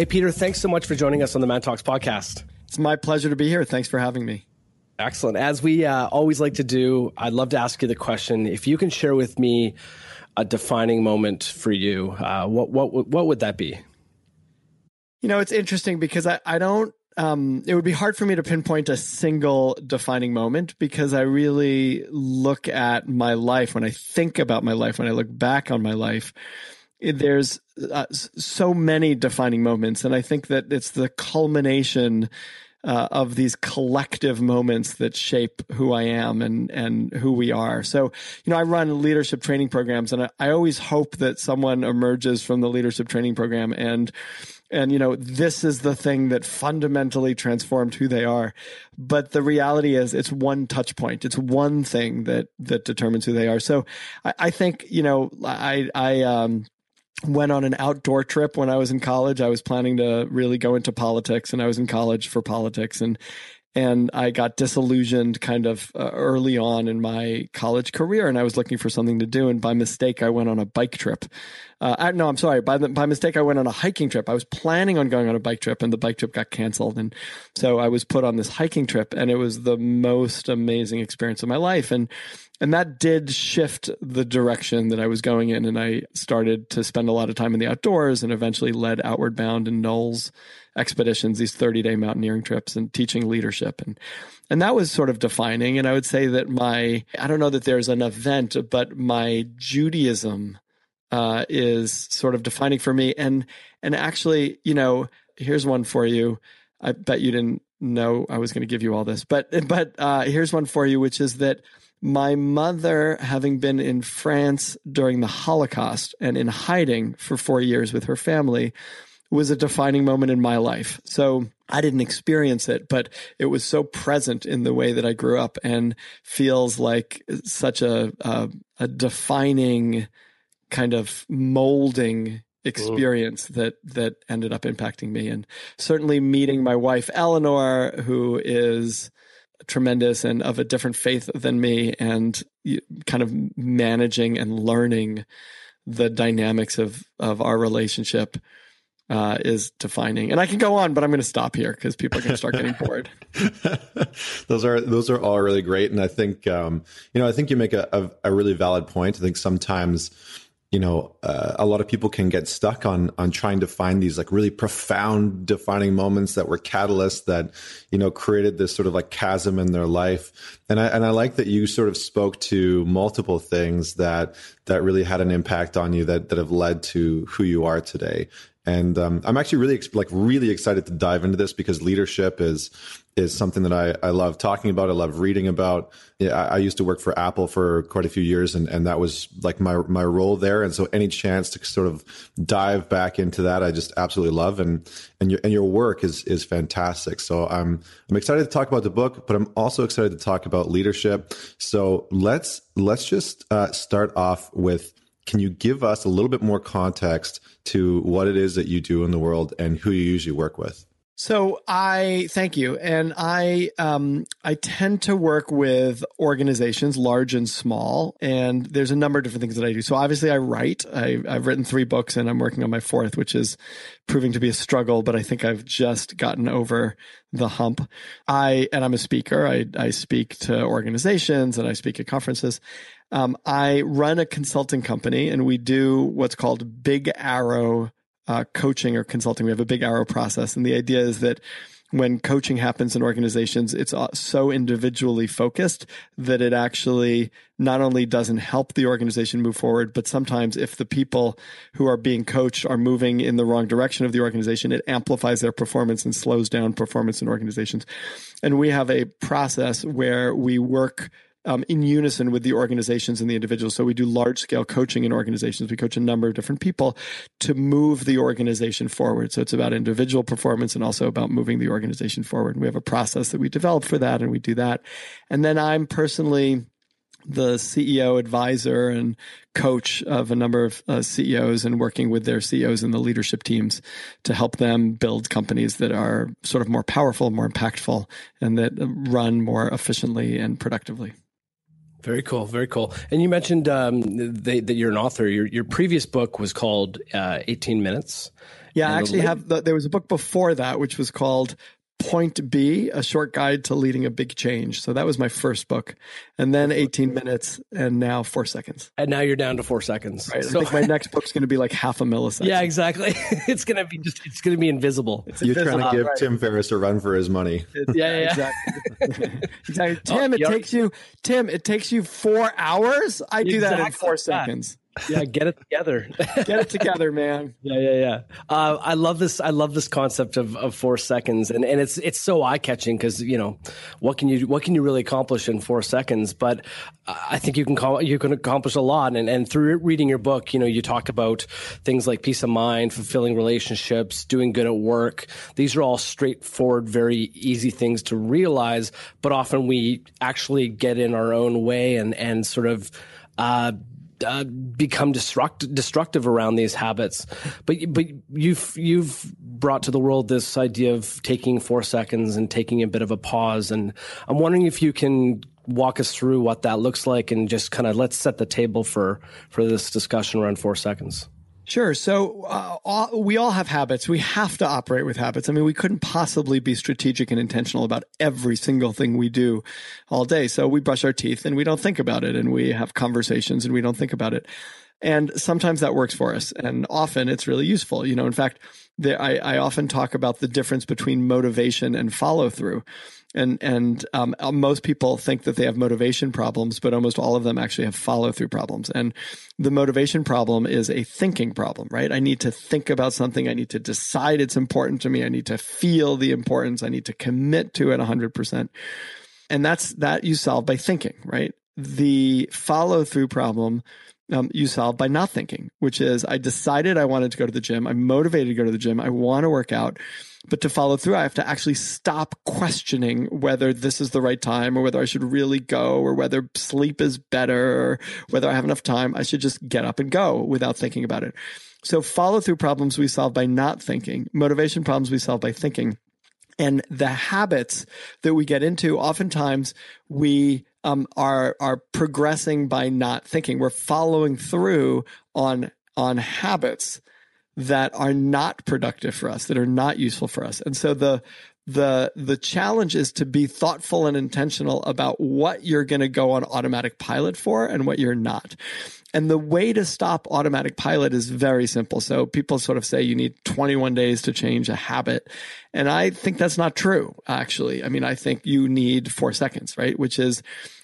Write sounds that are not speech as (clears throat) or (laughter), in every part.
Hey, Peter, thanks so much for joining us on the ManTalks podcast. It's my pleasure to be here. Thanks for having me. Excellent. As we uh, always like to do, I'd love to ask you the question if you can share with me a defining moment for you, uh, what, what, what would that be? You know, it's interesting because I, I don't um, it would be hard for me to pinpoint a single defining moment because I really look at my life when I think about my life, when I look back on my life. There's uh, so many defining moments, and I think that it's the culmination uh, of these collective moments that shape who I am and and who we are. So, you know, I run leadership training programs, and I, I always hope that someone emerges from the leadership training program and and you know this is the thing that fundamentally transformed who they are. But the reality is it's one touch point. It's one thing that that determines who they are. So i, I think you know i i um went on an outdoor trip when I was in college. I was planning to really go into politics and I was in college for politics and and I got disillusioned kind of uh, early on in my college career, and I was looking for something to do. And by mistake, I went on a bike trip. Uh, I, no, I'm sorry. By the, by mistake, I went on a hiking trip. I was planning on going on a bike trip, and the bike trip got canceled. And so I was put on this hiking trip, and it was the most amazing experience of my life. And and that did shift the direction that I was going in. And I started to spend a lot of time in the outdoors, and eventually led Outward Bound and NOLS expeditions, these 30 day mountaineering trips and teaching leadership. And, and that was sort of defining. And I would say that my, I don't know that there's an event, but my Judaism, uh, is sort of defining for me. And, and actually, you know, here's one for you. I bet you didn't know I was going to give you all this, but, but, uh, here's one for you, which is that my mother, having been in France during the Holocaust and in hiding for four years with her family, was a defining moment in my life. So I didn't experience it, but it was so present in the way that I grew up and feels like such a, a, a defining kind of molding experience that that ended up impacting me and certainly meeting my wife Eleanor who is tremendous and of a different faith than me and kind of managing and learning the dynamics of of our relationship uh, is defining. And I can go on, but I'm going to stop here because people are going to start getting bored. (laughs) those are those are all really great, and I think um, you know I think you make a, a, a really valid point. I think sometimes you know uh, a lot of people can get stuck on on trying to find these like really profound defining moments that were catalysts that you know created this sort of like chasm in their life. And i and i like that you sort of spoke to multiple things that that really had an impact on you that that have led to who you are today and um, I'm actually really like really excited to dive into this because leadership is is something that I, I love talking about. I love reading about. Yeah, I, I, used to work for Apple for quite a few years, and, and that was like my my role there. And so, any chance to sort of dive back into that, I just absolutely love. And and your and your work is is fantastic. So I'm I'm excited to talk about the book, but I'm also excited to talk about leadership. So let's let's just uh, start off with can you give us a little bit more context to what it is that you do in the world and who you usually work with? So I thank you, and I um, I tend to work with organizations, large and small, and there's a number of different things that I do. So obviously, I write. I, I've written three books, and I'm working on my fourth, which is proving to be a struggle, but I think I've just gotten over the hump. I and I'm a speaker. I I speak to organizations and I speak at conferences. Um, I run a consulting company and we do what's called Big Arrow uh, coaching or consulting. We have a Big Arrow process. And the idea is that when coaching happens in organizations, it's uh, so individually focused that it actually not only doesn't help the organization move forward, but sometimes if the people who are being coached are moving in the wrong direction of the organization, it amplifies their performance and slows down performance in organizations. And we have a process where we work um, in unison with the organizations and the individuals. So we do large scale coaching in organizations. We coach a number of different people to move the organization forward. So it's about individual performance and also about moving the organization forward. And we have a process that we develop for that and we do that. And then I'm personally the CEO advisor and coach of a number of uh, CEOs and working with their CEOs and the leadership teams to help them build companies that are sort of more powerful, more impactful, and that run more efficiently and productively. Very cool, very cool. And you mentioned um, they, that you're an author. Your your previous book was called uh, 18 Minutes, Yeah, I actually have. The, there was a book before that which was called Point B, a short guide to leading a big change. So that was my first book. And then 18 minutes and now four seconds. And now you're down to four seconds. Right. So, I think my next book's going to be like half a millisecond. Yeah, exactly. (laughs) it's going to be just, it's going to be invisible. It's You're invisible. trying to give right. Tim Ferriss a run for his money. (laughs) It's, yeah, yeah, exactly. exactly. (laughs) Tim, oh, it takes you, Tim, it takes you four hours. I do exactly. that in four seconds yeah, get it together. (laughs) get it together, man. Yeah, yeah, yeah. Uh, I love this. I love this concept of, of four seconds, and, and it's it's so eye catching because you know what can you what can you really accomplish in four seconds? But I think you can call, you can accomplish a lot. And and through reading your book, you know, you talk about things like peace of mind, fulfilling relationships, doing good at work. These are all straightforward, very easy things to realize, but often we actually get in our own way and and sort of. Uh, uh, become destruct, destructive around these habits. But but you've you've brought to the world this idea of taking four seconds and taking a bit of a pause. And I'm wondering if you can walk us through what that looks like and just kind of let's set the table for for this discussion around four seconds. Sure. So uh, all, we all have habits. We have to operate with habits. I mean, we couldn't possibly be strategic and intentional about every single thing we do all day. So we brush our teeth and we don't think about it, and we have conversations and we don't think about it. And sometimes that works for us, and often it's really useful. You know, in fact, I, I often talk about the difference between motivation and follow through and and um, uh, most people think that they have motivation problems, but almost all of them actually have follow through problems. And the motivation problem is a thinking problem, right? I need to think about something. I need to decide it's important to me. I need to feel the importance. I need to commit to it hundred percent. And that's that you solve by thinking, right? The follow through problem um, you solve by not thinking, which is I decided I wanted to go to the gym. I'm motivated to go to the gym. I want to work out. But to follow through, I have to actually stop questioning whether this is the right time or whether I should really go or whether sleep is better or whether I have enough time. I should just get up and go without thinking about it. So follow through problems we solve by not thinking, motivation problems we solve by thinking. And the habits that we get into, oftentimes we um, are are progressing by not thinking. We're following through on on habits that are not productive for us, that are not useful for us. And so the the the challenge is to be thoughtful and intentional about what you're going to go on automatic pilot for and what you're not. And the way to stop automatic pilot is very simple. So people sort of say you need 21 days to change a habit. And I think that's not true, actually. I mean, I think you need four seconds, right? Which is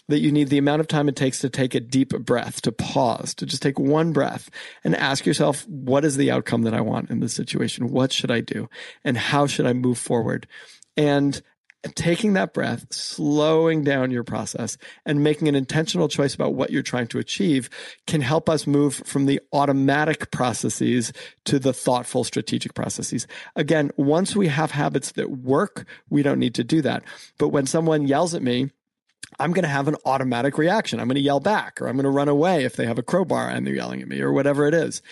that you need the amount of time it takes to take a deep breath, to pause, to just take one breath and ask yourself, what is the outcome that I want in this situation? What should I do? And how should I move forward? And taking that breath, slowing down your process, and making an intentional choice about what you're trying to achieve can help us move from the automatic processes to the thoughtful strategic processes. Again, once we have habits that work, we don't need to do that. But when someone yells at me, I'm going to have an automatic reaction. I'm going to yell back or I'm going to run away if they have a crowbar and they're yelling at me or whatever it is.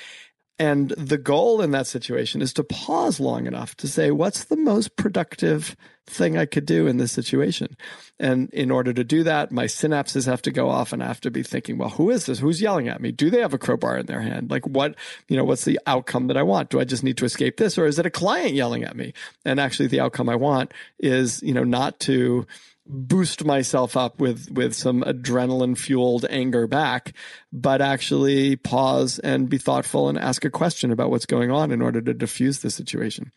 And the goal in that situation is to pause long enough to say, what's the most productive thing I could do in this situation? And in order to do that, my synapses have to go off and I have to be thinking, well, who is this? Who's yelling at me? Do they have a crowbar in their hand? Like what, you know, what's the outcome that I want? Do I just need to escape this or is it a client yelling at me? And actually the outcome I want is, you know, not to, boost myself up with with some adrenaline fueled anger back but actually pause and be thoughtful and ask a question about what's going on in order to diffuse the situation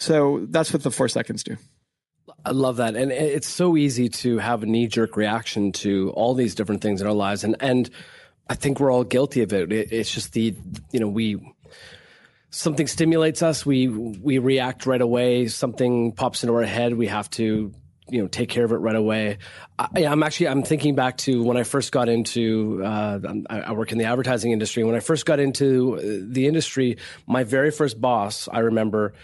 so that's what the 4 seconds do I love that. And it's so easy to have a knee jerk reaction to all these different things in our lives. And, and I think we're all guilty of it. It's just the, you know, we, something stimulates us. We, we react right away. Something pops into our head. We have to you know take care of it right away. I, am actually I'm thinking back to when I first got into uh, I work in the advertising industry. When I first got into uh, the industry, my very first boss, I remember,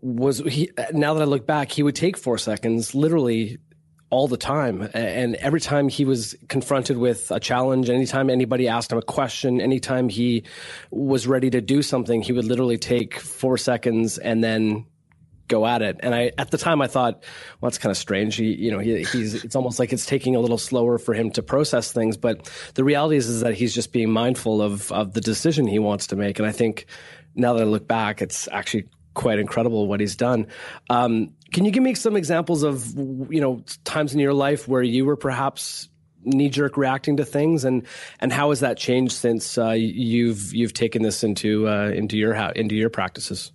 was he. Now that I look back, he would take four seconds, literally all the time. And every time he was confronted with a challenge, anytime anybody asked him a question, anytime he was ready to do something, he would literally take four seconds and then go at it. And I, at the time, I thought, well, that's kind of strange. He, you know, he, he's, it's almost like it's taking a little slower for him to process things. But the reality is, is that he's just being mindful of, of the decision he wants to make. And I think now that I look back, it's actually quite incredible what he's done. Um, can you give me some examples of you know times in your life where you were perhaps knee jerk reacting to things, and and how has that changed since uh, you've you've taken this into uh, into your into your practices?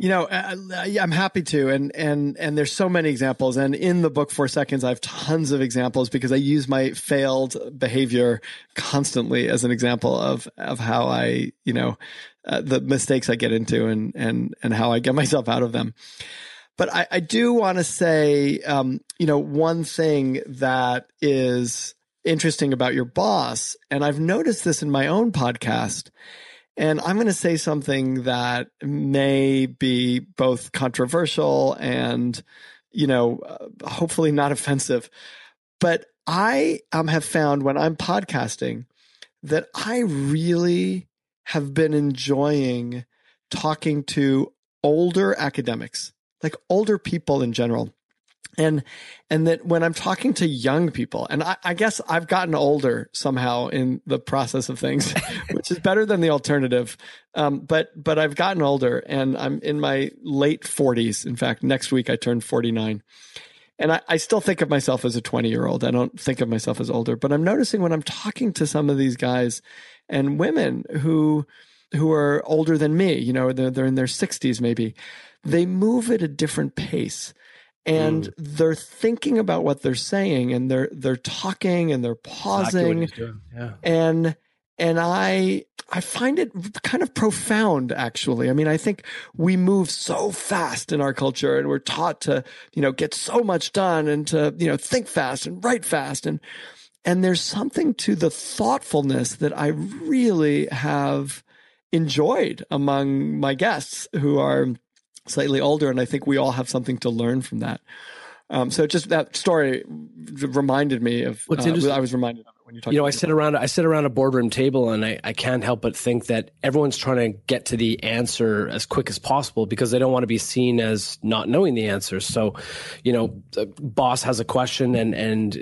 You know, uh I'm happy to, and and and there's so many examples, and in the book Four Seconds, I have tons of examples because I use my failed behavior constantly as an example of of how I, you know, uh, the mistakes I get into and and and how I get myself out of them. But I, I do want to say, um, you know, one thing that is interesting about your boss, and I've noticed this in my own podcast and I'm going to say something that may be both controversial and, you know, uh, hopefully not offensive. But I um, have found when I'm podcasting that I really have been enjoying talking to older academics, like older people in general and and that when i'm talking to young people and I, I, guess i've gotten older somehow in the process of things (laughs) which is better than the alternative. Um, but but i've gotten older and i'm in my late 40s in fact next week i turn 49 and I, I still think of myself as a 20 year old i don't think of myself as older but i'm noticing when i'm talking to some of these guys and women who who are older than me you know they're, they're in their 60s maybe they move at a different pace and mm. they're thinking about what they're saying and they're they're talking and they're pausing exactly yeah. and and i i find it kind of profound actually i mean i think we move so fast in our culture and we're taught to you know get so much done and to you know think fast and write fast and and there's something to the thoughtfulness that i really have enjoyed among my guests who are slightly older, and I think we all have something to learn from that. Um, so just that story reminded me of. What's uh, I was reminded of it when you talked. You know, I sit around. I sit around a boardroom table, and I, I can't help but think that everyone's trying to get to the answer as quick as possible because they don't want to be seen as not knowing the answer. So, you know, the boss has a question, and and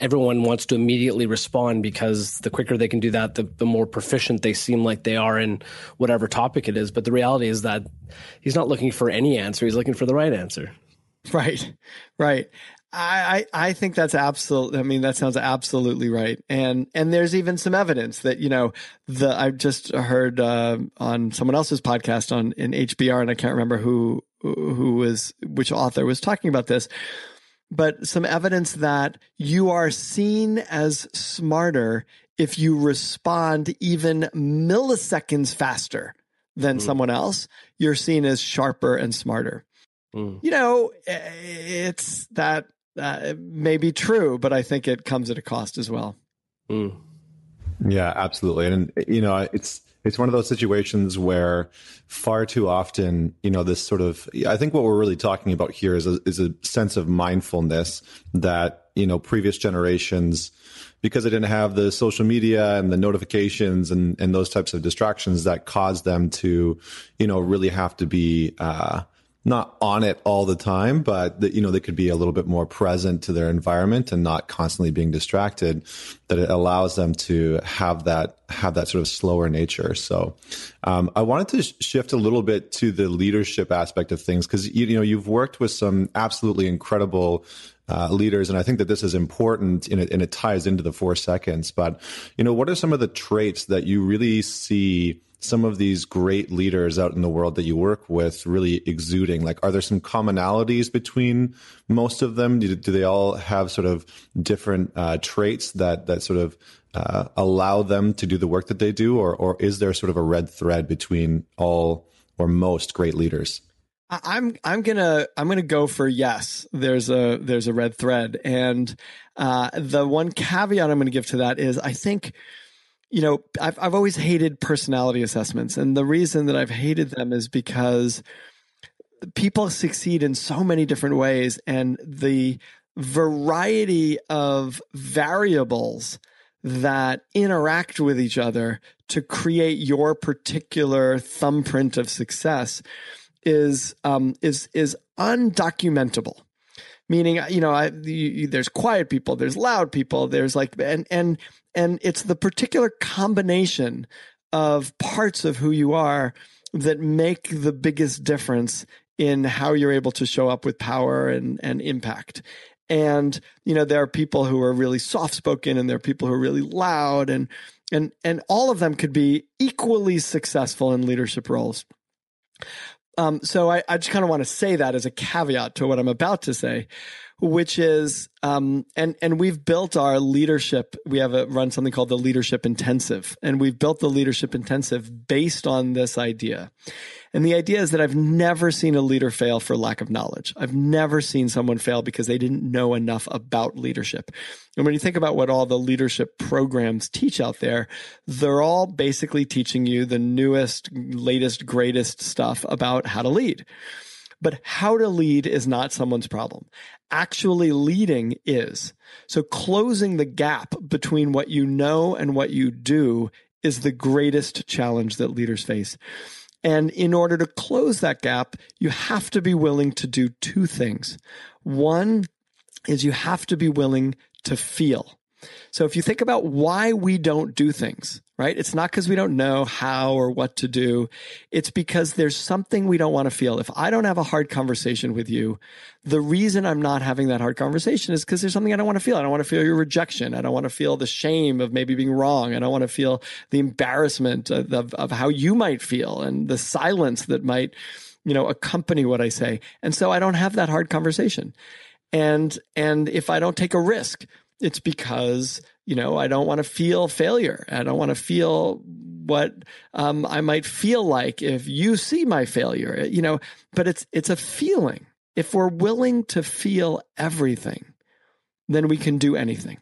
everyone wants to immediately respond because the quicker they can do that, the, the more proficient they seem like they are in whatever topic it is. But the reality is that he's not looking for any answer. He's looking for the right answer. (laughs) Right. Right. I, I, think that's absolute. I mean, that sounds absolutely right. And, and there's even some evidence that, you know, the, I just heard, uh, on someone else's podcast on in HBR, and I can't remember who, who was, which author was talking about this, but some evidence that you are seen as smarter if you respond even milliseconds faster than mm. someone else. You're seen as sharper and smarter. Mm. You know, eh, it's that uh, may be true, but I think it comes at a cost as well. Mm. Yeah, absolutely. And, you know, it's, it's one of those situations where far too often, you know, this sort of, I think what we're really talking about here is a, is a sense of mindfulness that, you know, previous generations, because they didn't have the social media and the notifications and, and those types of distractions that caused them to, you know, really have to be, uh, not on it all the time, but that, you know, they could be a little bit more present to their environment and not constantly being distracted, that it allows them to have that, have that sort of slower nature. So, um, I wanted to sh- shift a little bit to the leadership aspect of things because, you, you know, you've worked with some absolutely incredible uh, leaders. And I think that this is important and it, and it ties into the four seconds. But, you know, what are some of the traits that you really see some of these great leaders out in the world that you work with really exuding? Like, are there some commonalities between most of them? Do, do they all have sort of different uh, traits that that sort of uh, allow them to do the work that they do, or or is there sort of a red thread between all or most great leaders? I'm I'm gonna I'm gonna go for yes. There's a there's a red thread, and uh, the one caveat I'm to give to that is I think you know, I've I've always hated personality assessments, and the reason that I've hated them is because people succeed in so many different ways, and the variety of variables that interact with each other to create your particular thumbprint of success is um, is is undocumentable. Meaning you know I, you, there's quiet people there's loud people there's like and and and it's the particular combination of parts of who you are that make the biggest difference in how you're able to show up with power and, and impact. And, you know, there are people who are really soft spoken and there are people who are really loud and, and, and all of them could be equally successful in leadership roles. Um, so I, I just kind of want to say that as a caveat to what I'm about to say, which is, um, and and we've built our leadership. We have a, run something called the Leadership Intensive, and we've built the Leadership Intensive based on this idea. And the idea is that I've never seen a leader fail for lack of knowledge. I've never seen someone fail because they didn't know enough about leadership. And when you think about what all the leadership programs teach out there, they're all basically teaching you the newest, latest, greatest stuff about how to lead. But how to lead is not someone's problem. Actually leading is. So closing the gap between what you know and what you do is the greatest challenge that leaders face. And in order to close that gap, you have to be willing to do two things. One is you have to be willing to feel. So if you think about why we don't do things, right? It's not because we don't know how or what to do. It's because there's something we don't want to feel. If I don't have a hard conversation with you, the reason I'm not having that hard conversation is because there's something I don't want to feel. I don't want to feel your rejection. I don't want to feel the shame of maybe being wrong. I don't want to feel the embarrassment of, of, of how you might feel and the silence that might, you know, accompany what I say. And so I don't have that hard conversation. And, and if I don't take a risk, it's because you know i don't want to feel failure. I don't want to feel what um, i might feel like if you see my failure you know but it's it's a feeling. If we're willing to feel everything then we can do anything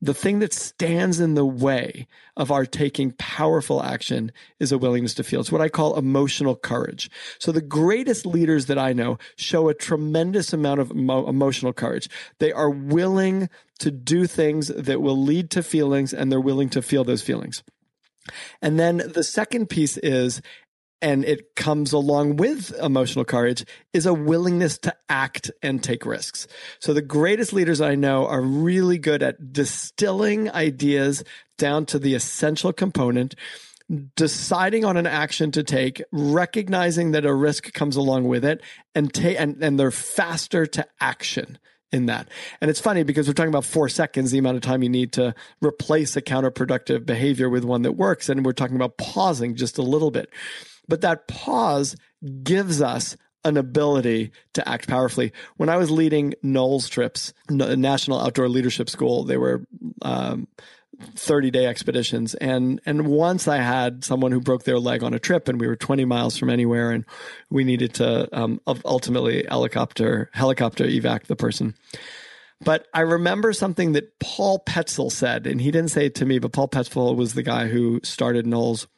the thing that stands in the way of our taking powerful action is a willingness to feel. It's what I call emotional courage. So the greatest leaders that I know show a tremendous amount of emo- emotional courage. They are willing to do things that will lead to feelings and they're willing to feel those feelings. And then the second piece is and it comes along with emotional courage is a willingness to act and take risks. So the greatest leaders I know are really good at distilling ideas down to the essential component, deciding on an action to take, recognizing that a risk comes along with it and ta- and, and they're faster to action in that. And it's funny because we're talking about four seconds, the amount of time you need to replace a counterproductive behavior with one that works. And we're talking about pausing just a little bit. But that pause gives us an ability to act powerfully. When I was leading NOLS trips, National Outdoor Leadership School, they were um, 30 day expeditions. And, and once I had someone who broke their leg on a trip and we were 20 miles from anywhere and we needed to um, ultimately helicopter, helicopter evac the person. But I remember something that Paul Petzoldt said, and he didn't say it to me, but Paul Petzoldt was the guy who started NOLS.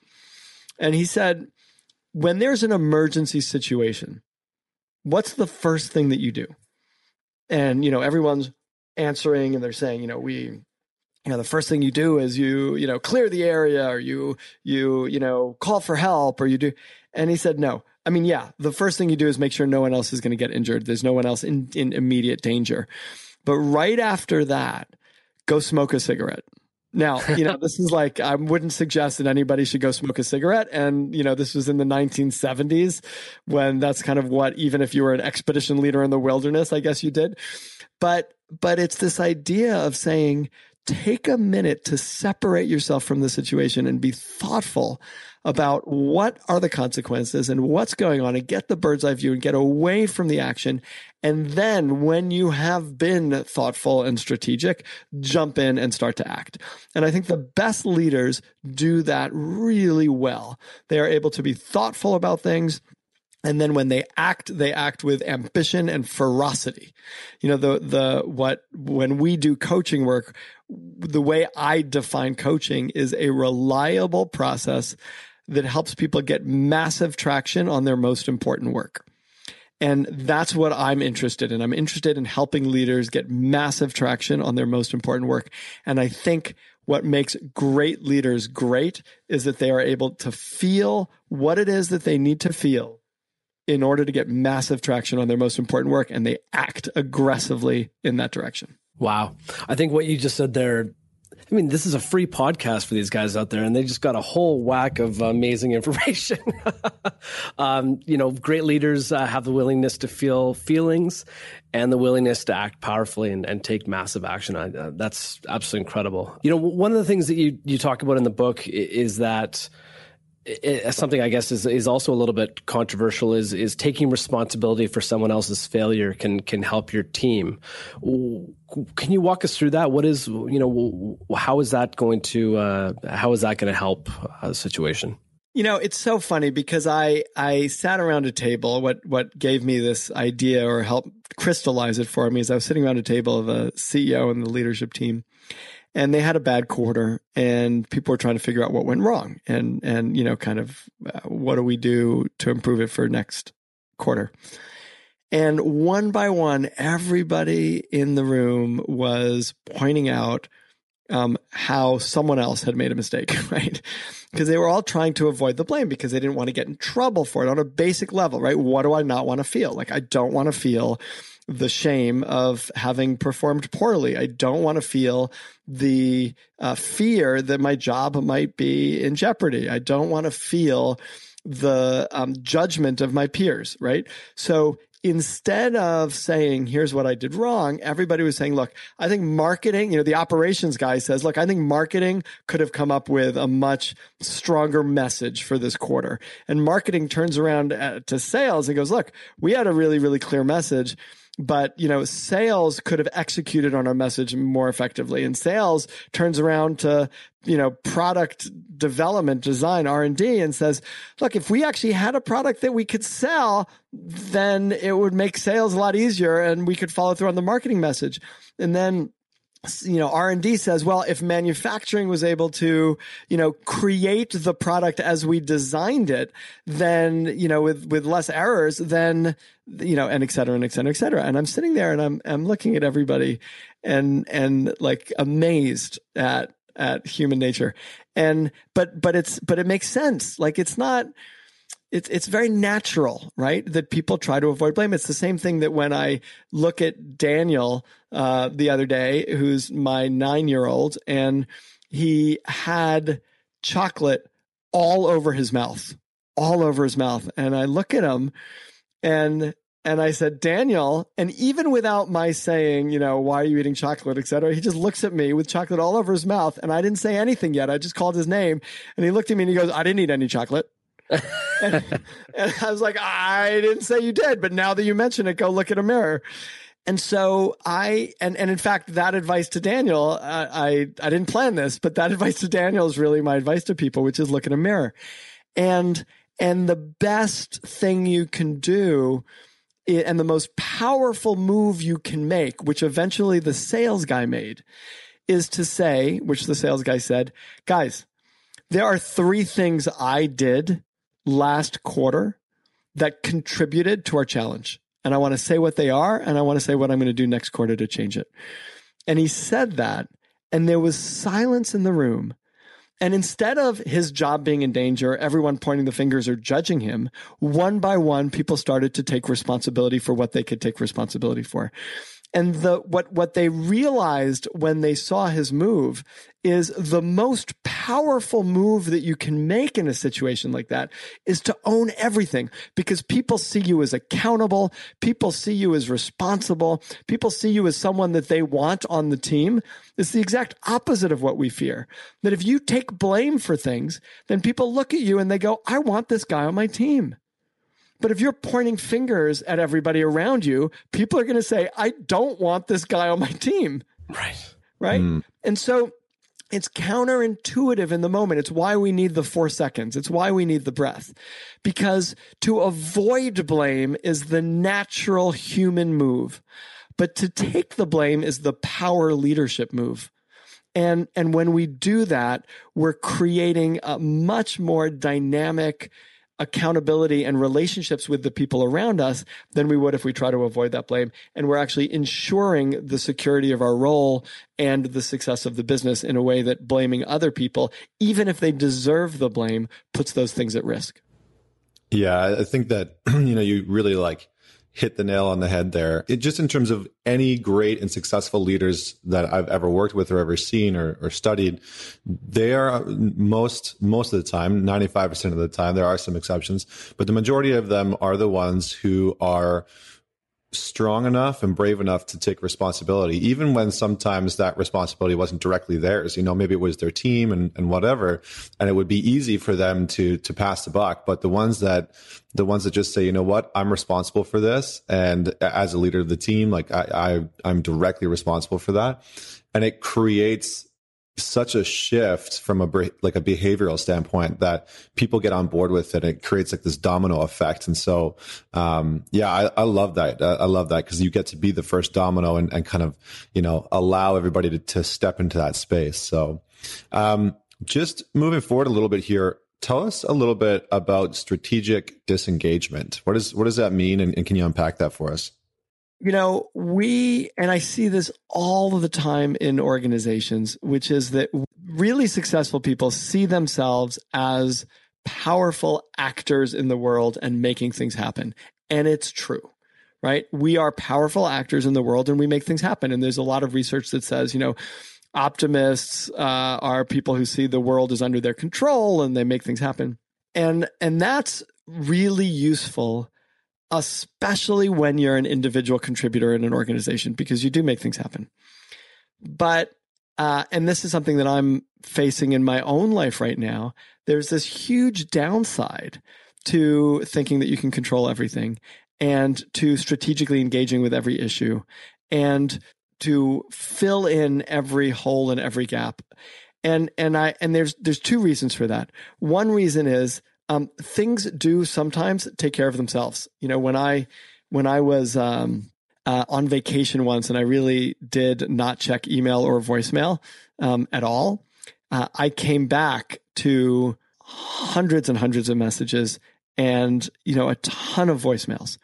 And he said, when there's an emergency situation, what's the first thing that you do? And, you know, everyone's answering and they're saying, you know, we, you know, the first thing you do is you, you know, clear the area or you, you, you know, call for help or you do. And he said, no. I mean, yeah, the first thing you do is make sure no one else is going to get injured. There's no one else in, in immediate danger. But right after that, go smoke a cigarette now, (laughs) you know, this is like, I wouldn't suggest that anybody should go smoke a cigarette. And, you know, this was in the 1970s when that's kind of what, even if you were an expedition leader in the wilderness, I guess you did. But, but it's this idea of saying, take a minute to separate yourself from the situation and be thoughtful about what are the consequences and what's going on and get the bird's eye view and get away from the action. And then when you have been thoughtful and strategic, jump in and start to act. And I think the best leaders do that really well. They are able to be thoughtful about things. And then when they act, they act with ambition and ferocity. You know, the, the, what, when we do coaching work, the way I define coaching is a reliable process that helps people get massive traction on their most important work. And that's what I'm interested in. I'm interested in helping leaders get massive traction on their most important work. And I think what makes great leaders great is that they are able to feel what it is that they need to feel in order to get massive traction on their most important work and they act aggressively in that direction. Wow. I think what you just said there I mean, this is a free podcast for these guys out there, and they just got a whole whack of amazing (laughs) information. um, you know, great leaders uh, have the willingness to feel feelings and the willingness to act powerfully and, and take massive action. Uh, that's absolutely incredible. You know, one of the things that you, you talk about in the book is that it, something I guess is is also a little bit controversial is is taking responsibility for someone else's failure can can help your team. Can you walk us through that? What is you know how is that going to uh, how is that going to help a situation? You know, it's so funny because I I sat around a table. What what gave me this idea or helped crystallize it for me is I was sitting around a table of a CEO and the leadership team, and they had a bad quarter and people were trying to figure out what went wrong and and you know kind of uh, what do we do to improve it for next quarter? And one by one everybody in the room was pointing out um, how someone else had made a mistake (laughs) right? Because they were all trying to avoid the blame because they didn't want to get in trouble for it on a basic level right? What do i not want to feel? Like i don't want to feel the shame of having performed poorly. I don't want to feel the uh, fear that my job might be in jeopardy. I don't want to feel the um, judgment of my peers, right? So instead of saying, here's what I did wrong, everybody was saying, look, I think marketing, you know, the operations guy says, look, I think marketing could have come up with a much stronger message for this quarter. And marketing turns around uh, to sales and goes, look, we had a really, really clear message but you know sales could have executed on our message more effectively. And sales turns around to you know product development design r&d and says look if we actually had a product that we could sell then it would make sales a lot easier and we could follow through on the marketing message. And then you know r&d says well if manufacturing was able to you know create the product as we designed it then you know with with less errors then you know and et cetera and et cetera et cetera. And i'm sitting there and i'm i'm looking at everybody and and like amazed at at human nature. And but but it's but it makes sense. Like it's not it's it's very natural, right? That people try to avoid blame. It's the same thing that when I look at Daniel uh, the other day, who's my nine year old, and he had chocolate all over his mouth, all over his mouth, and I look at him, and and I said, Daniel, and even without my saying, you know, why are you eating chocolate, et cetera, he just looks at me with chocolate all over his mouth. And I didn't say anything yet. I just called his name. And he looked at me and he goes, I didn't eat any chocolate and, and I was like, I didn't say you did, but now that you mention it, go look at a mirror. And so I, and, and in fact, that advice to Daniel, uh, I, I didn't plan this, but that advice to Daniel is really my advice to people, which is look in a mirror. And, and the best thing you can do and the most powerful move you can make, which eventually the sales guy made, is to say, which the sales guy said, guys, there are three things I did last quarter that contributed to our challenge. And I want to say what they are, and I want to say what I'm going to do next quarter to change it. And he said that, and there was silence in the room. And instead of his job being in danger, everyone pointing the fingers or judging him, one by one, people started to take responsibility for what they could take responsibility for. And the what what they realized when they saw his move is the most powerful move that you can make in a situation like that is to own everything because people see you as accountable, people see you as responsible, people see you as someone that they want on the team. It's the exact opposite of what we fear. That if you take blame for things, then people look at you and they go, "I want this guy on my team." But if you're pointing fingers at everybody around you, people are going to say, I don't want this guy on my team. Right. Right. Mm. And so it's counterintuitive in the moment. It's why we need the four seconds. It's why we need the breath. Because to avoid blame is the natural human move. But to take the blame is the power leadership move. And, and when we do that, we're creating a much more dynamic, accountability and relationships with the people around us than we would if we try to avoid that blame. And we're actually ensuring the security of our role and the success of the business in a way that blaming other people, even if they deserve the blame, puts those things at risk. Yeah, I think that, (clears throat) you know, you really like hit the nail on the head there. It, just in terms of any great and successful leaders that I've ever worked with or ever seen or, or studied, they are uh, most most of the time, ninety five percent of the time. There are some exceptions, but the majority of them are the ones who are strong enough and brave enough to take responsibility, even when sometimes that responsibility wasn't directly theirs. You know, maybe it was their team and, and whatever, and it would be easy for them to to pass the buck. But the ones that the ones that just say, you know what, I'm responsible for this, and as a leader of the team, like I, I I'm directly responsible for that, and it creates such a shift from a like a behavioral standpoint that people get on board with it. It creates like this domino effect, and so um, yeah, I, I, love that. I love that because you get to be the first domino and, and kind of you know allow everybody to, to step into that space. So um, just moving forward a little bit here. Tell us a little bit about strategic disengagement. What is what does that mean, and, and can you unpack that for us? You know, we, and I see this all the time in organizations, which is that really successful people see themselves as powerful actors in the world and making things happen. And it's true, right? We are powerful actors in the world and we make things happen. And there's a lot of research that says, you know, optimists uh, are people who see the world as under their control and they make things happen. And, and that's really useful especially when you're an individual contributor in an organization, because you do make things happen. But, uh, and this is something that I'm facing in my own life right now. There's this huge downside to thinking that you can control everything and to strategically engaging with every issue and to fill in every hole and every gap. And, and I, and there's, there's two reasons for that. One reason is um, things do sometimes take care of themselves. You know, when I when I was um, uh, on vacation once and I really did not check email or voicemail um, at all, uh, I came back to hundreds and hundreds of messages and you know a ton of voicemails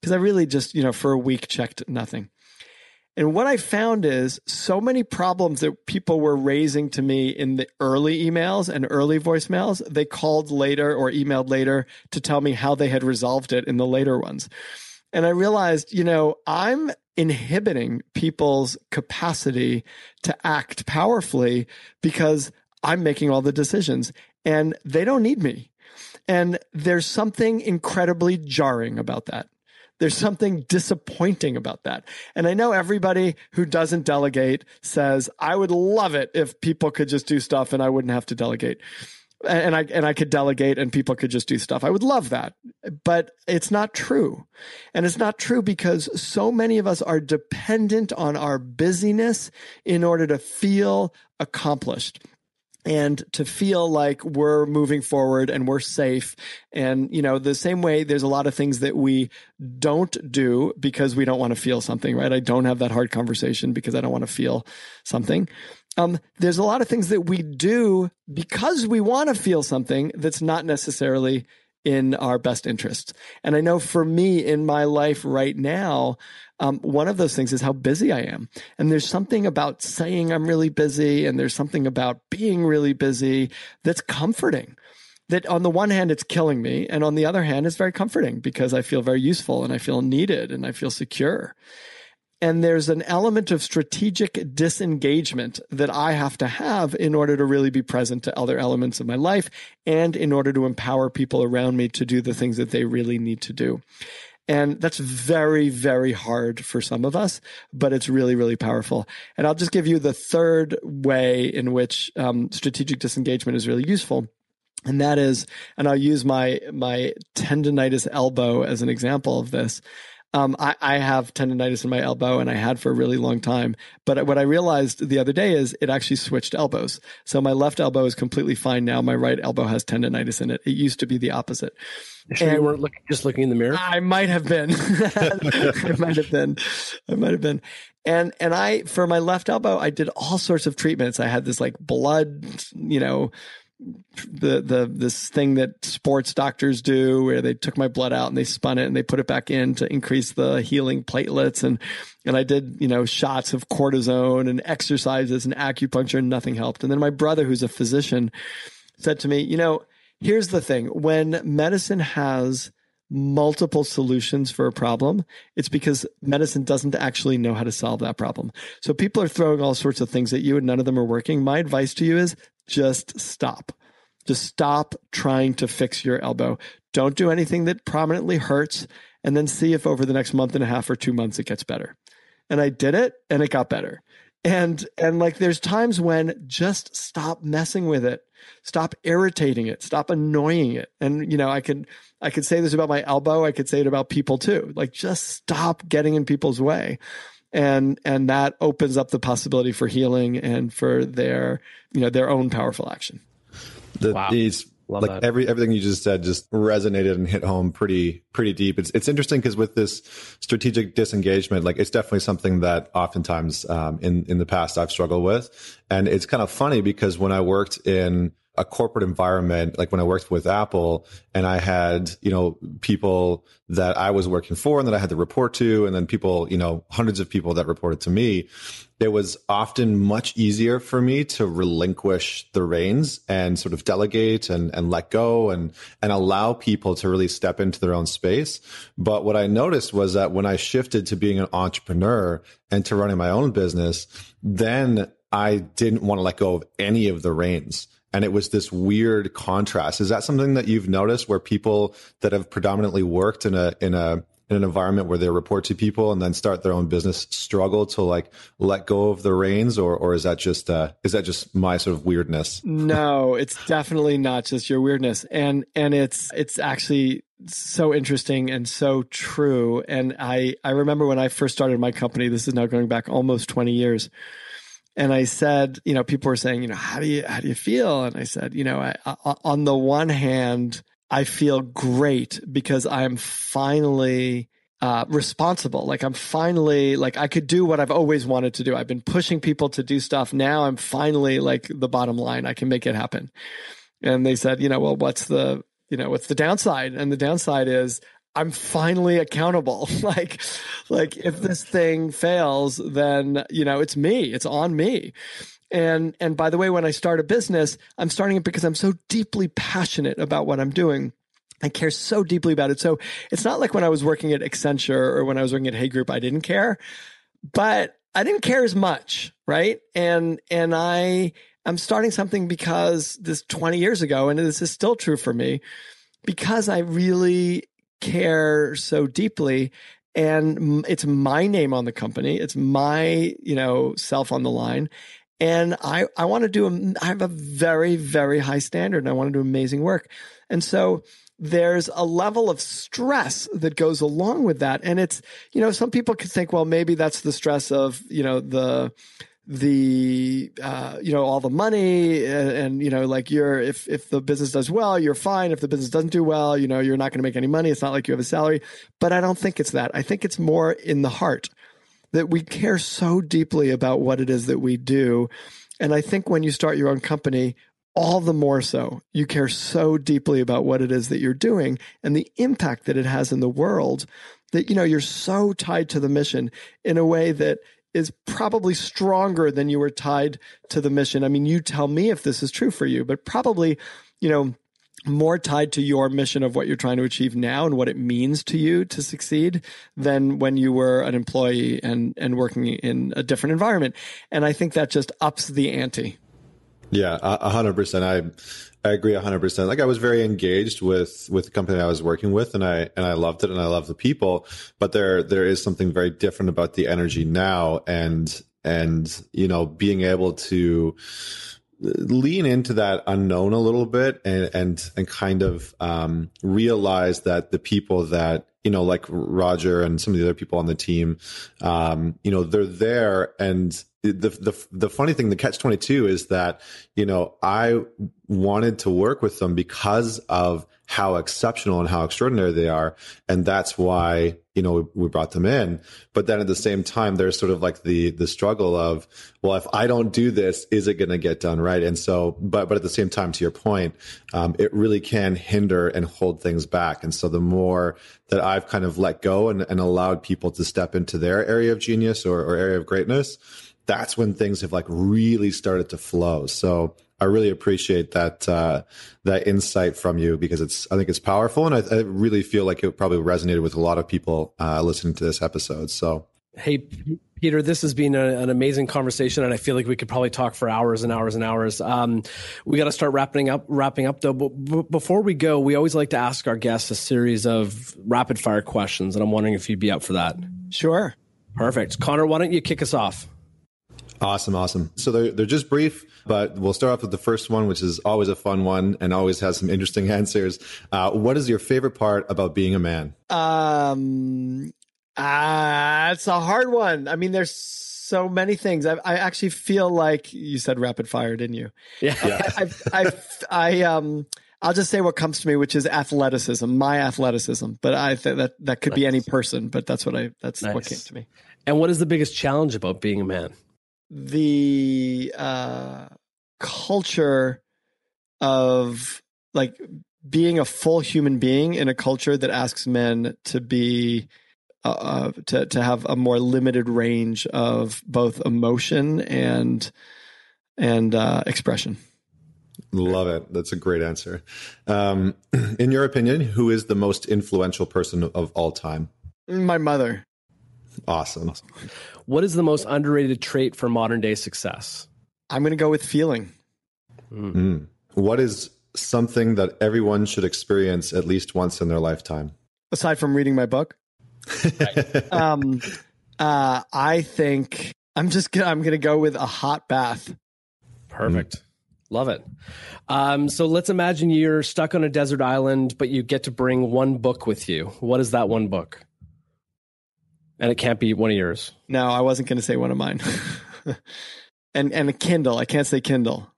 because I really just you know for a week checked nothing. And what I found is so many problems that people were raising to me in the early emails and early voicemails, they called later or emailed later to tell me how they had resolved it in the later ones. And I realized, you know, I'm inhibiting people's capacity to act powerfully because I'm making all the decisions and they don't need me. And there's something incredibly jarring about that. There's something disappointing about that. And I know everybody who doesn't delegate says, I would love it if people could just do stuff and I wouldn't have to delegate. And I and I could delegate and people could just do stuff. I would love that. But it's not true. And it's not true because so many of us are dependent on our busyness in order to feel accomplished and to feel like we're moving forward and we're safe. And, you know, the same way there's a lot of things that we don't do because we don't want to feel something, right? I don't have that hard conversation because I don't want to feel something. Um, there's a lot of things that we do because we want to feel something that's not necessarily in our best interests. And I know for me in my life right now, um, one of those things is how busy I am. And there's something about saying I'm really busy and there's something about being really busy that's comforting. That on the one hand, it's killing me. And on the other hand, it's very comforting because I feel very useful and I feel needed and I feel secure. And there's an element of strategic disengagement that I have to have in order to really be present to other elements of my life and in order to empower people around me to do the things that they really need to do. And that's very, very hard for some of us, but it's really, really powerful. And I'll just give you the third way in which um, strategic disengagement is really useful. And that is, and I'll use my, my tendonitis elbow as an example of this. Um, I, I, have tendonitis in my elbow and I had for a really long time. But what I realized the other day is it actually switched elbows. So my left elbow is completely fine now. My right elbow has tendonitis in it. It used to be the opposite. Sure and you weren't looking, just looking in the mirror? I might have been. (laughs) I might have been. I might have been. And and I for my left elbow, I did all sorts of treatments. I had this like blood, you know, the the this thing that sports doctors do where they took my blood out and they spun it and they put it back in to increase the healing platelets and and I did you know shots of cortisone and exercises and acupuncture and nothing helped and then my brother who's a physician said to me you know here's the thing when medicine has multiple solutions for a problem, it's because medicine doesn't actually know how to solve that problem. So people are throwing all sorts of things at you and none of them are working. My advice to you is just stop. Just stop trying to fix your elbow. Don't do anything that prominently hurts and then see if over the next month and a half or two months it gets better. And I did it and it got better. And and like there's times when just stop messing with it. Stop irritating it. Stop annoying it. And you know, I could I could say this about my elbow, I could say it about people too. Like just stop getting in people's way. And and that opens up the possibility for healing and for their, you know, their own powerful action. The, wow. These Love like that. every everything you just said just resonated and hit home pretty pretty deep. It's it's interesting because with this strategic disengagement, like it's definitely something that oftentimes um, in in the past I've struggled with, and it's kind of funny because when I worked in a corporate environment, like when I worked with Apple and I had, you know, people that I was working for and that I had to report to, and then people, you know, hundreds of people that reported to me, it was often much easier for me to relinquish the reins and sort of delegate and, and let go and, and allow people to really step into their own space. But what I noticed was that when I shifted to being an entrepreneur and to running my own business, then I didn't want to let go of any of the reins and it was this weird contrast. Is that something that you've noticed where people that have predominantly worked in a in a in an environment where they report to people and then start their own business struggle to like let go of the reins? Or or is that just uh is that just my sort of weirdness? No it's definitely not just your weirdness. And and it's it's actually so interesting and so true. And i i remember when i first started my company this is now going back almost 20 years and I said, you know, people were saying, you know, how do you how do you feel? And I said, you know, I, I, on the one hand, I feel great because I'm finally uh, responsible. Like I'm finally like I could do what I've always wanted to do. I've been pushing people to do stuff. Now I'm finally like the bottom line. I can make it happen. And they said, you know, well, what's the you know what's the downside? And the downside is I'm finally accountable. (laughs) like, like if this thing fails, then, you know, it's me, it's on me. And, and by the way, when I start a business, I'm starting it because I'm so deeply passionate about what I'm doing. I care so deeply about it. So it's not like when I was working at Accenture or when I was working at Hay Group, I didn't care, but I didn't care as much. Right. And, and I, I'm starting something because this 20 years ago, and this is still true for me, because I really care so deeply and it's my name on the company. It's my you know self on the line. And i i want to do a, i have a very very high standard and i want to do amazing work. And so there's a level of stress that goes along with that. And it's you know some people could think well maybe that's the stress of you know the the uh, you know all the money and, and, you know like you're if if the business does well you're fine. If the business doesn't do well you know you're not going to make any money. It's not like you have a salary. But i don't think it's that. I think it's more in the heart that we care so deeply about what it is that we do. And i think when you start your own company all the more so. You care so deeply about what it is that you're doing and the impact that it has in the world that you know you're so tied to the mission in a way that is probably stronger than you were tied to the mission. I mean, you tell me if this is true for you, but probably, you know, more tied to your mission of what you're trying to achieve now and what it means to you to succeed than when you were an employee and and working in a different environment. And I think that just ups the ante. Yeah, a hundred percent. I I agree hundred percent. Like I was very engaged with with the company I was working with, and I and I loved it, and I love the people. But there there is something very different about the energy now, and and you know being able to lean into that unknown a little bit and and and kind of um, realize that the people that you know like Roger and some of the other people on the team, um, you know, they're there. And the the the funny thing, the catch twenty two is that you know I wanted to work with them because of how exceptional and how extraordinary they are, and that's why you know we, brought them in. But then at the same time, there's sort of like the the struggle of well, if I don't do this, is it going to get done right? And so, but but at the same time, to your point, um, it really can hinder and hold things back. And so the more that I've kind of let go and, and allowed people to step into their area of genius or, or area of greatness that's when things have like really started to flow. So I really appreciate that uh, that insight from you because it's I think it's powerful, and I, I really feel like it probably resonated with a lot of people uh, listening to this episode. So, hey, Peter, this has been a, an amazing conversation, and I feel like we could probably talk for hours and hours and hours. Um, we got to start wrapping up. Wrapping up though, but b- before we go, we always like to ask our guests a series of rapid fire questions, and I'm wondering if you'd be up for that. Sure. Perfect, Connor. Why don't you kick us off? Awesome, awesome. So they're they're just brief, but we'll start off with the first one, which is always a fun one and always has some interesting (laughs) answers. Uh, what is your favorite part about being a man? Um, uh, it's a hard one. I mean, there's so many things. I, I actually feel like you said rapid fire, didn't you? Yeah. (laughs) I, I, I, I, um, I'll just say what comes to me, which is athleticism, my athleticism. But I think that that could be any person, but that's what I, that's Nice. what came to me. And what is the biggest challenge about being a man? The uh, culture of like being a full human being in a culture that asks men to be uh, uh, to to have a more limited range of both emotion and and uh, expression. Love it. That's a great answer. Um, (clears throat) in your opinion, who is the most influential person of all time? My mother. Awesome. What is the most underrated trait for modern day success? I'm going to go with feeling. Mm. What is something that everyone should experience at least once in their lifetime? Aside from reading my book, (laughs) um, uh, I think I'm just gonna, I'm going to go with a hot bath. Perfect. Love it. Um, so let's imagine you're stuck on a desert island, but you get to bring one book with you. What is that one book? And it can't be one of yours. No, I wasn't going to say one of mine. (laughs) and and a Kindle. I can't say Kindle.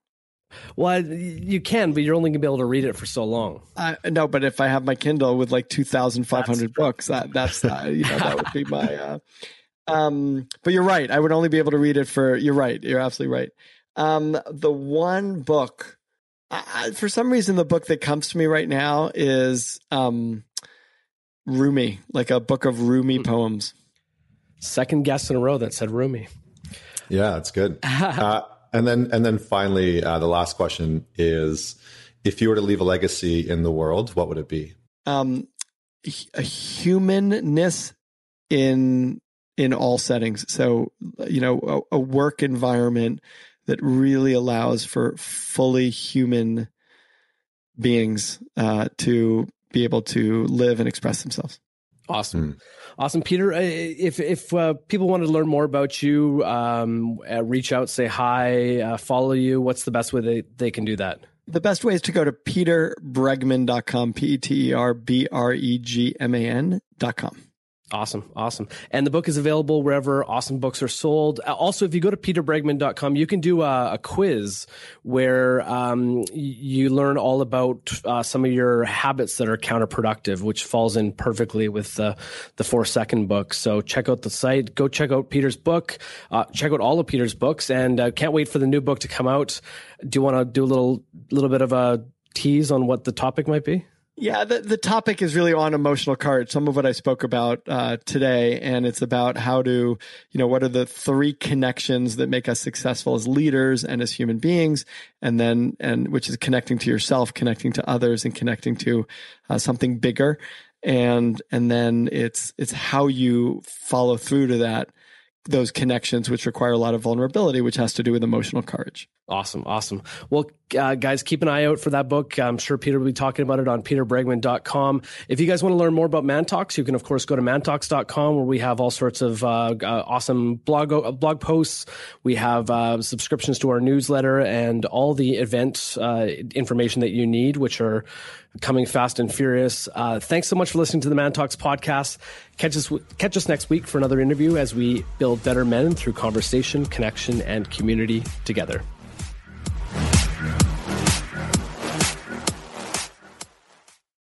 Well, you can, but you're only going to be able to read it for so long. Uh, no, but if I have my Kindle with like two thousand five hundred That's books, that, that's uh, you know that would be my. (laughs) Uh, um, but you're right. I would only be able to read it for. You're right. You're absolutely right. Um, the one book, I, for some reason, the book that comes to me right now is um, Rumi, like a book of Rumi Hmm. poems. Second guest in a row that said Rumi. Yeah, it's good. (laughs) Uh, and then, and then finally, uh, the last question is: If you were to leave a legacy in the world, what would it be? um, a humanness in in all settings. So you know, a, a work environment that really allows for fully human beings uh, to be able to live and express themselves. Awesome. Awesome. Peter, uh, if, if uh, people want to learn more about you, um, uh, reach out, say hi, uh, follow you, what's the best way they, they can do that? The best way is to go to peterbregman.com, P E T E R B R E G M A N.com. Awesome. Awesome. And the book is available wherever awesome books are sold. Uh, Also, if you go to peterbregman.com, you can do a, a quiz where um, you learn all about uh, some of your habits that are counterproductive, which falls in perfectly with the, the four second book. So check out the site. Go check out Peter's book. Uh, check out all of Peter's books and uh, can't wait for the new book to come out. Do you want to do a little, little bit of a tease on what the topic might be? Yeah, the, the topic is really on emotional courage, some of what I spoke about uh, today. And it's about how to, you know, what are the three connections that make us successful as leaders and as human beings? And then, and which is connecting to yourself, connecting to others, and connecting to uh, something bigger. And, and then it's, it's how you follow through to that, those connections, which require a lot of vulnerability, which has to do with emotional courage. Awesome, awesome. Well, uh, guys, keep an eye out for that book. I'm sure Peter will be talking about it on peterbregman.com. If you guys want to learn more about ManTalks, you can, of course, go to mantalks.com where we have all sorts of uh, uh, awesome blog uh, blog posts. We have uh, subscriptions to our newsletter and all the event uh, information that you need, which are coming fast and furious. Uh, thanks so much for listening to the ManTalks podcast. Catch us, catch us next week for another interview as we build better men through conversation, connection, and community together.